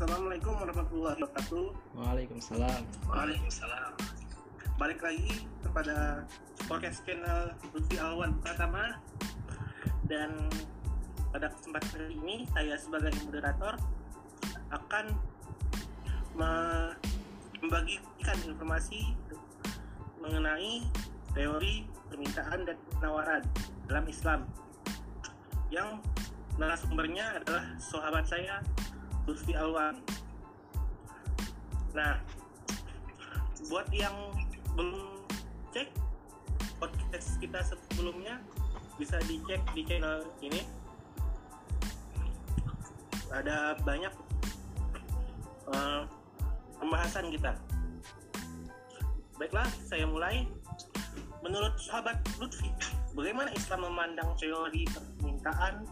Assalamualaikum warahmatullahi wabarakatuh. Waalaikumsalam. Waalaikumsalam. Balik lagi kepada podcast channel Lutfi Alwan Pratama dan pada kesempatan kali ini saya sebagai moderator akan me- membagikan informasi mengenai teori permintaan dan penawaran dalam Islam yang narasumbernya adalah sahabat saya Lutfi Alwan. Nah, buat yang belum cek podcast kita sebelumnya bisa dicek di channel ini. Ada banyak uh, pembahasan kita. Baiklah, saya mulai. Menurut sahabat Lutfi, bagaimana Islam memandang teori permintaan,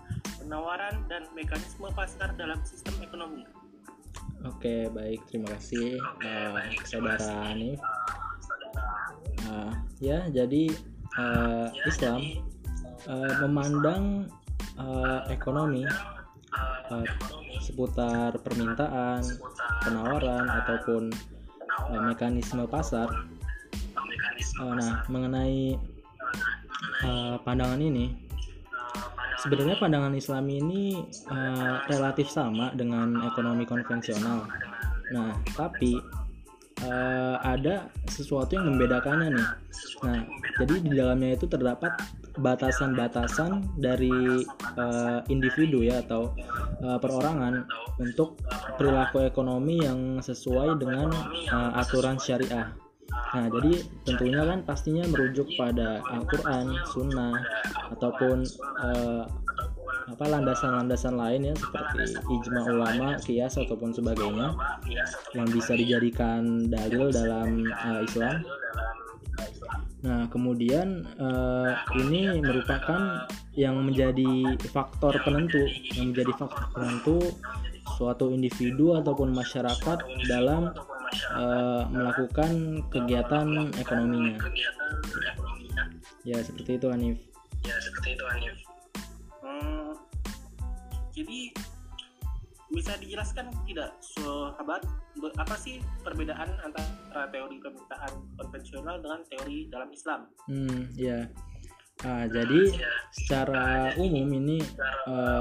penawaran, dan mekanisme pasar dalam sistem ekonomi? Oke, baik. Terima kasih, uh, saudara Hanif. Uh, ya, jadi uh, Islam uh, memandang uh, ekonomi uh, seputar permintaan, penawaran ataupun uh, mekanisme pasar. Uh, nah, mengenai uh, pandangan ini, sebenarnya pandangan Islam ini uh, relatif sama dengan ekonomi konvensional. Nah, tapi uh, ada sesuatu yang membedakannya nih. Nah, jadi di dalamnya itu terdapat batasan-batasan dari uh, individu ya atau uh, perorangan untuk perilaku ekonomi yang sesuai dengan uh, aturan syariah. Nah, jadi tentunya kan pastinya merujuk pada Al-Qur'an, Sunnah ataupun uh, apa landasan-landasan lain ya seperti ijma ulama, kias ataupun sebagainya yang bisa dijadikan dalil dalam uh, Islam. Nah, kemudian uh, ini merupakan yang menjadi faktor penentu, yang menjadi faktor penentu suatu individu ataupun masyarakat dalam uh, melakukan kegiatan ekonominya. Ya, seperti itu Hanif. Ya, seperti itu Hanif. Hmm, jadi bisa dijelaskan tidak sahabat apa sih perbedaan antara teori permintaan konvensional dengan teori dalam Islam? Hmm, ya. Nah, jadi secara umum ini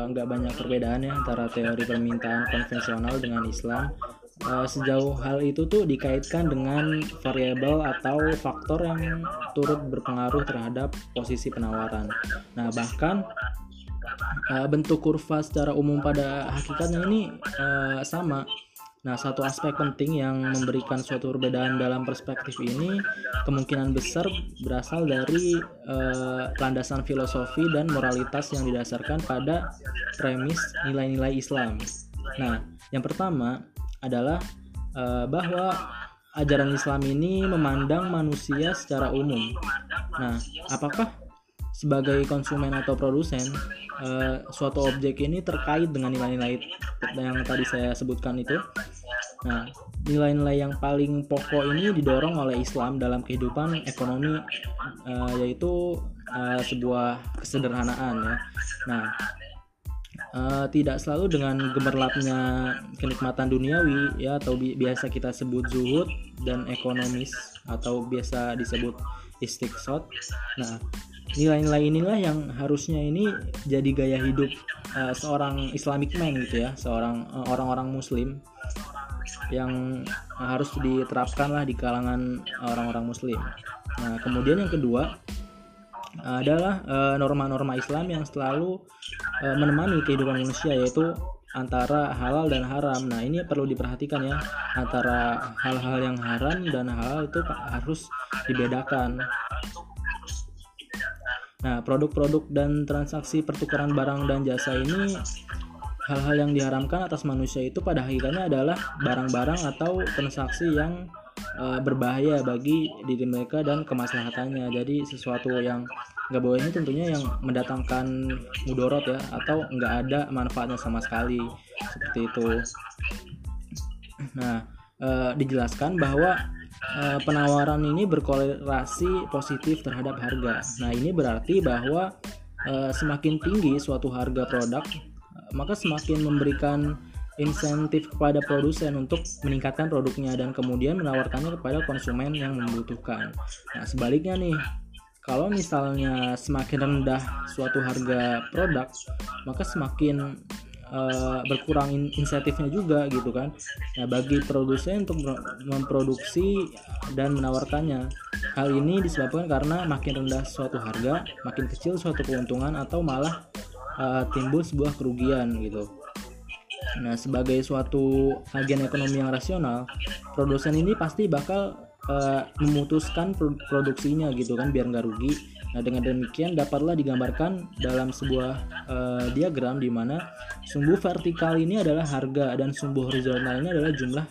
nggak uh, banyak perbedaan ya antara teori permintaan konvensional dengan Islam. Uh, sejauh hal itu tuh dikaitkan dengan variabel atau faktor yang turut berpengaruh terhadap posisi penawaran. Nah, bahkan uh, bentuk kurva secara umum pada hakikatnya ini uh, sama. Nah, satu aspek penting yang memberikan suatu perbedaan dalam perspektif ini kemungkinan besar berasal dari uh, landasan filosofi dan moralitas yang didasarkan pada premis nilai-nilai Islam. Nah, yang pertama adalah uh, bahwa ajaran Islam ini memandang manusia secara umum. Nah, apakah sebagai konsumen atau produsen uh, suatu objek ini terkait dengan nilai-nilai yang tadi saya sebutkan itu. Nah, nilai-nilai yang paling pokok ini didorong oleh Islam dalam kehidupan ekonomi uh, yaitu uh, sebuah kesederhanaan ya. Nah, uh, tidak selalu dengan gemerlapnya kenikmatan duniawi ya atau bi biasa kita sebut zuhud dan ekonomis atau biasa disebut istiqsot. Nah, nilai-nilai inilah yang harusnya ini jadi gaya hidup uh, seorang Islamic man gitu ya, seorang orang-orang uh, Muslim yang harus diterapkan lah di kalangan orang-orang Muslim. Nah, kemudian yang kedua adalah norma-norma uh, Islam yang selalu uh, menemani kehidupan manusia yaitu antara halal dan haram. Nah, ini perlu diperhatikan ya antara hal-hal yang haram dan hal itu harus dibedakan. Nah, produk-produk dan transaksi pertukaran barang dan jasa ini hal-hal yang diharamkan atas manusia itu pada hakikatnya adalah barang-barang atau transaksi yang uh, berbahaya bagi diri mereka dan kemaslahatannya. Jadi sesuatu yang nggak ini tentunya yang mendatangkan mudorot ya atau nggak ada manfaatnya sama sekali seperti itu. Nah, uh, dijelaskan bahwa uh, penawaran ini berkorelasi positif terhadap harga. Nah, ini berarti bahwa uh, semakin tinggi suatu harga produk, maka semakin memberikan insentif kepada produsen untuk meningkatkan produknya dan kemudian menawarkannya kepada konsumen yang membutuhkan. Nah, sebaliknya nih, kalau misalnya semakin rendah suatu harga produk, maka semakin uh, berkurang insentifnya juga gitu kan. Nah, bagi produsen untuk memproduksi dan menawarkannya. Hal ini disebabkan karena makin rendah suatu harga, makin kecil suatu keuntungan atau malah uh, timbul sebuah kerugian gitu. Nah, sebagai suatu agen ekonomi yang rasional, produsen ini pasti bakal uh, memutuskan produksinya gitu kan biar nggak rugi. Nah, dengan demikian dapatlah digambarkan dalam sebuah uh, diagram di mana sumbu vertikal ini adalah harga dan sumbu horizontal ini adalah jumlah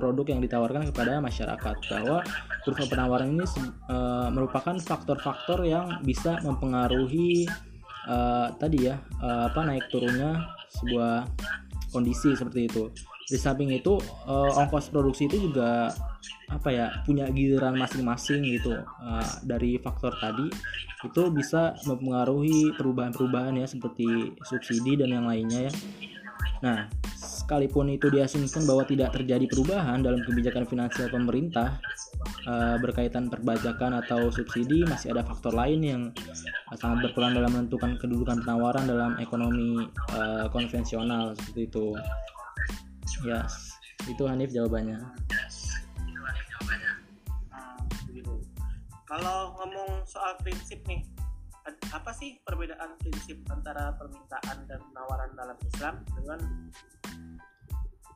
produk yang ditawarkan kepada masyarakat bahwa kurva penawaran ini uh, merupakan faktor-faktor yang bisa mempengaruhi uh, tadi ya uh, apa naik turunnya sebuah kondisi seperti itu di samping itu uh, ongkos produksi itu juga apa ya punya giliran masing-masing gitu uh, dari faktor tadi itu bisa mempengaruhi perubahan-perubahan ya seperti subsidi dan yang lainnya ya nah sekalipun itu diasumsikan bahwa tidak terjadi perubahan dalam kebijakan finansial pemerintah uh, berkaitan perbajakan atau subsidi masih ada faktor lain yang sangat berperan dalam menentukan kedudukan penawaran dalam ekonomi uh, konvensional seperti itu. Ya, yes, itu Hanif jawabannya. Hmm, Kalau ngomong soal prinsip nih, apa sih perbedaan prinsip antara permintaan dan penawaran dalam Islam dengan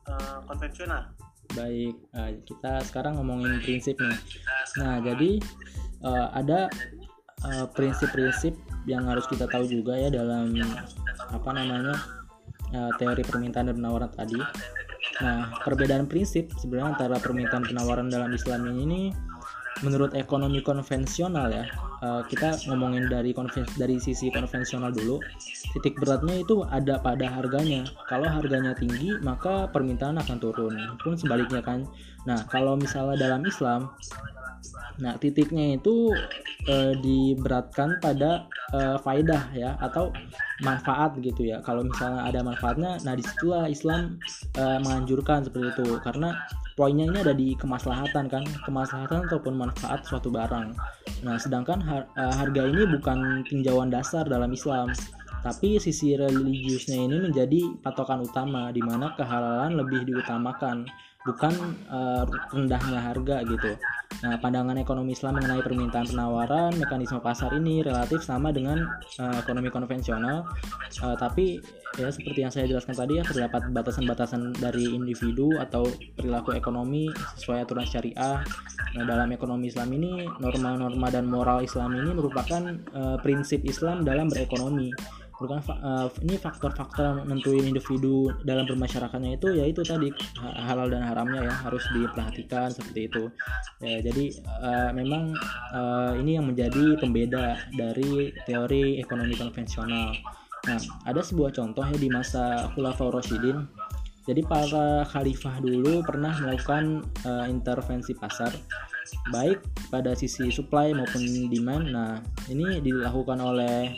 uh, konvensional? Baik, uh, kita sekarang ngomongin prinsip nih. Nah, jadi uh, ada prinsip-prinsip uh, yang harus kita tahu juga ya dalam apa namanya uh, teori permintaan dan penawaran tadi. Nah, perbedaan prinsip sebenarnya antara permintaan penawaran dalam Islam ini menurut ekonomi konvensional ya uh, kita ngomongin dari konven dari sisi konvensional dulu titik beratnya itu ada pada harganya. Kalau harganya tinggi maka permintaan akan turun pun sebaliknya kan. Nah kalau misalnya dalam Islam nah titiknya itu uh, diberatkan pada uh, faedah ya atau manfaat gitu ya. Kalau misalnya ada manfaatnya nah di situlah Islam uh, menganjurkan seperti itu. Karena poinnya ini ada di kemaslahatan kan. Kemaslahatan ataupun manfaat suatu barang. Nah sedangkan har eh, harga ini bukan tinjauan dasar dalam Islam. Tapi sisi religiusnya ini menjadi patokan utama di mana kehalalan lebih diutamakan bukan uh, rendahnya harga gitu. Nah, pandangan ekonomi Islam mengenai permintaan penawaran mekanisme pasar ini relatif sama dengan uh, ekonomi konvensional, uh, tapi ya seperti yang saya jelaskan tadi ya terdapat batasan-batasan dari individu atau perilaku ekonomi sesuai aturan syariah. Nah, dalam ekonomi Islam ini norma-norma dan moral Islam ini merupakan uh, prinsip Islam dalam berekonomi bukan uh, ini faktor-faktor menentuin individu dalam bermasyarakatnya itu yaitu tadi halal dan haramnya ya harus diperhatikan seperti itu. Ya jadi uh, memang uh, ini yang menjadi pembeda dari teori ekonomi konvensional. Nah ada sebuah contoh ya di masa Khulafaur Rasyidin. Jadi para khalifah dulu pernah melakukan uh, intervensi pasar baik pada sisi supply maupun demand. Nah, ini dilakukan oleh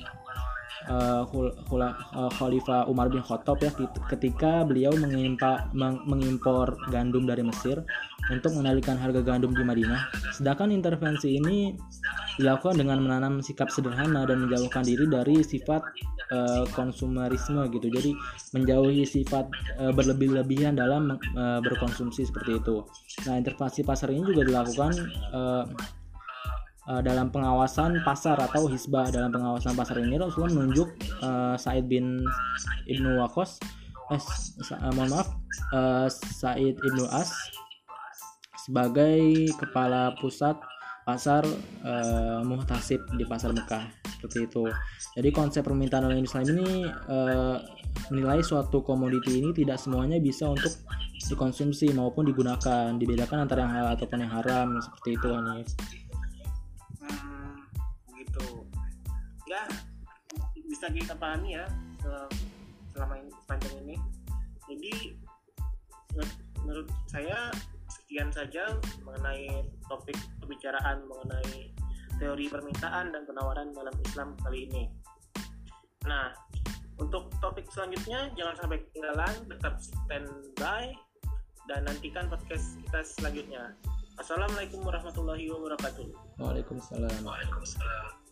uh, Khalifah Umar bin Khattab ya ketika beliau mengimpa, mengimpor gandum dari Mesir untuk mengendalikan harga gandum di Madinah. Sedangkan intervensi ini dilakukan dengan menanam sikap sederhana dan menjauhkan diri dari sifat uh, konsumerisme gitu. Jadi menjauhi sifat uh, berlebih-lebihan dalam uh, berkonsumsi seperti itu. Nah, intervensi pasar ini juga dilakukan uh, uh, dalam pengawasan pasar atau hisbah dalam pengawasan pasar ini Rasulullah menunjuk uh, Said bin Ibnu Wakos eh, uh, mohon maaf uh, Said Ibnu As sebagai kepala pusat pasar uh, muhtasib di pasar Mekah seperti itu. Jadi konsep permintaan dalam Islam ini uh, menilai suatu komoditi ini tidak semuanya bisa untuk dikonsumsi maupun digunakan, dibedakan antara yang halal ataupun yang haram seperti itu Hanif. Bisa kita pahami ya selama ini sepanjang ini. Jadi menurut saya sekian saja mengenai topik pembicaraan mengenai teori permintaan dan penawaran dalam Islam kali ini. Nah, untuk topik selanjutnya jangan sampai ketinggalan tetap standby dan nantikan podcast kita selanjutnya. Assalamualaikum warahmatullahi wabarakatuh. Waalaikumsalam. Waalaikumsalam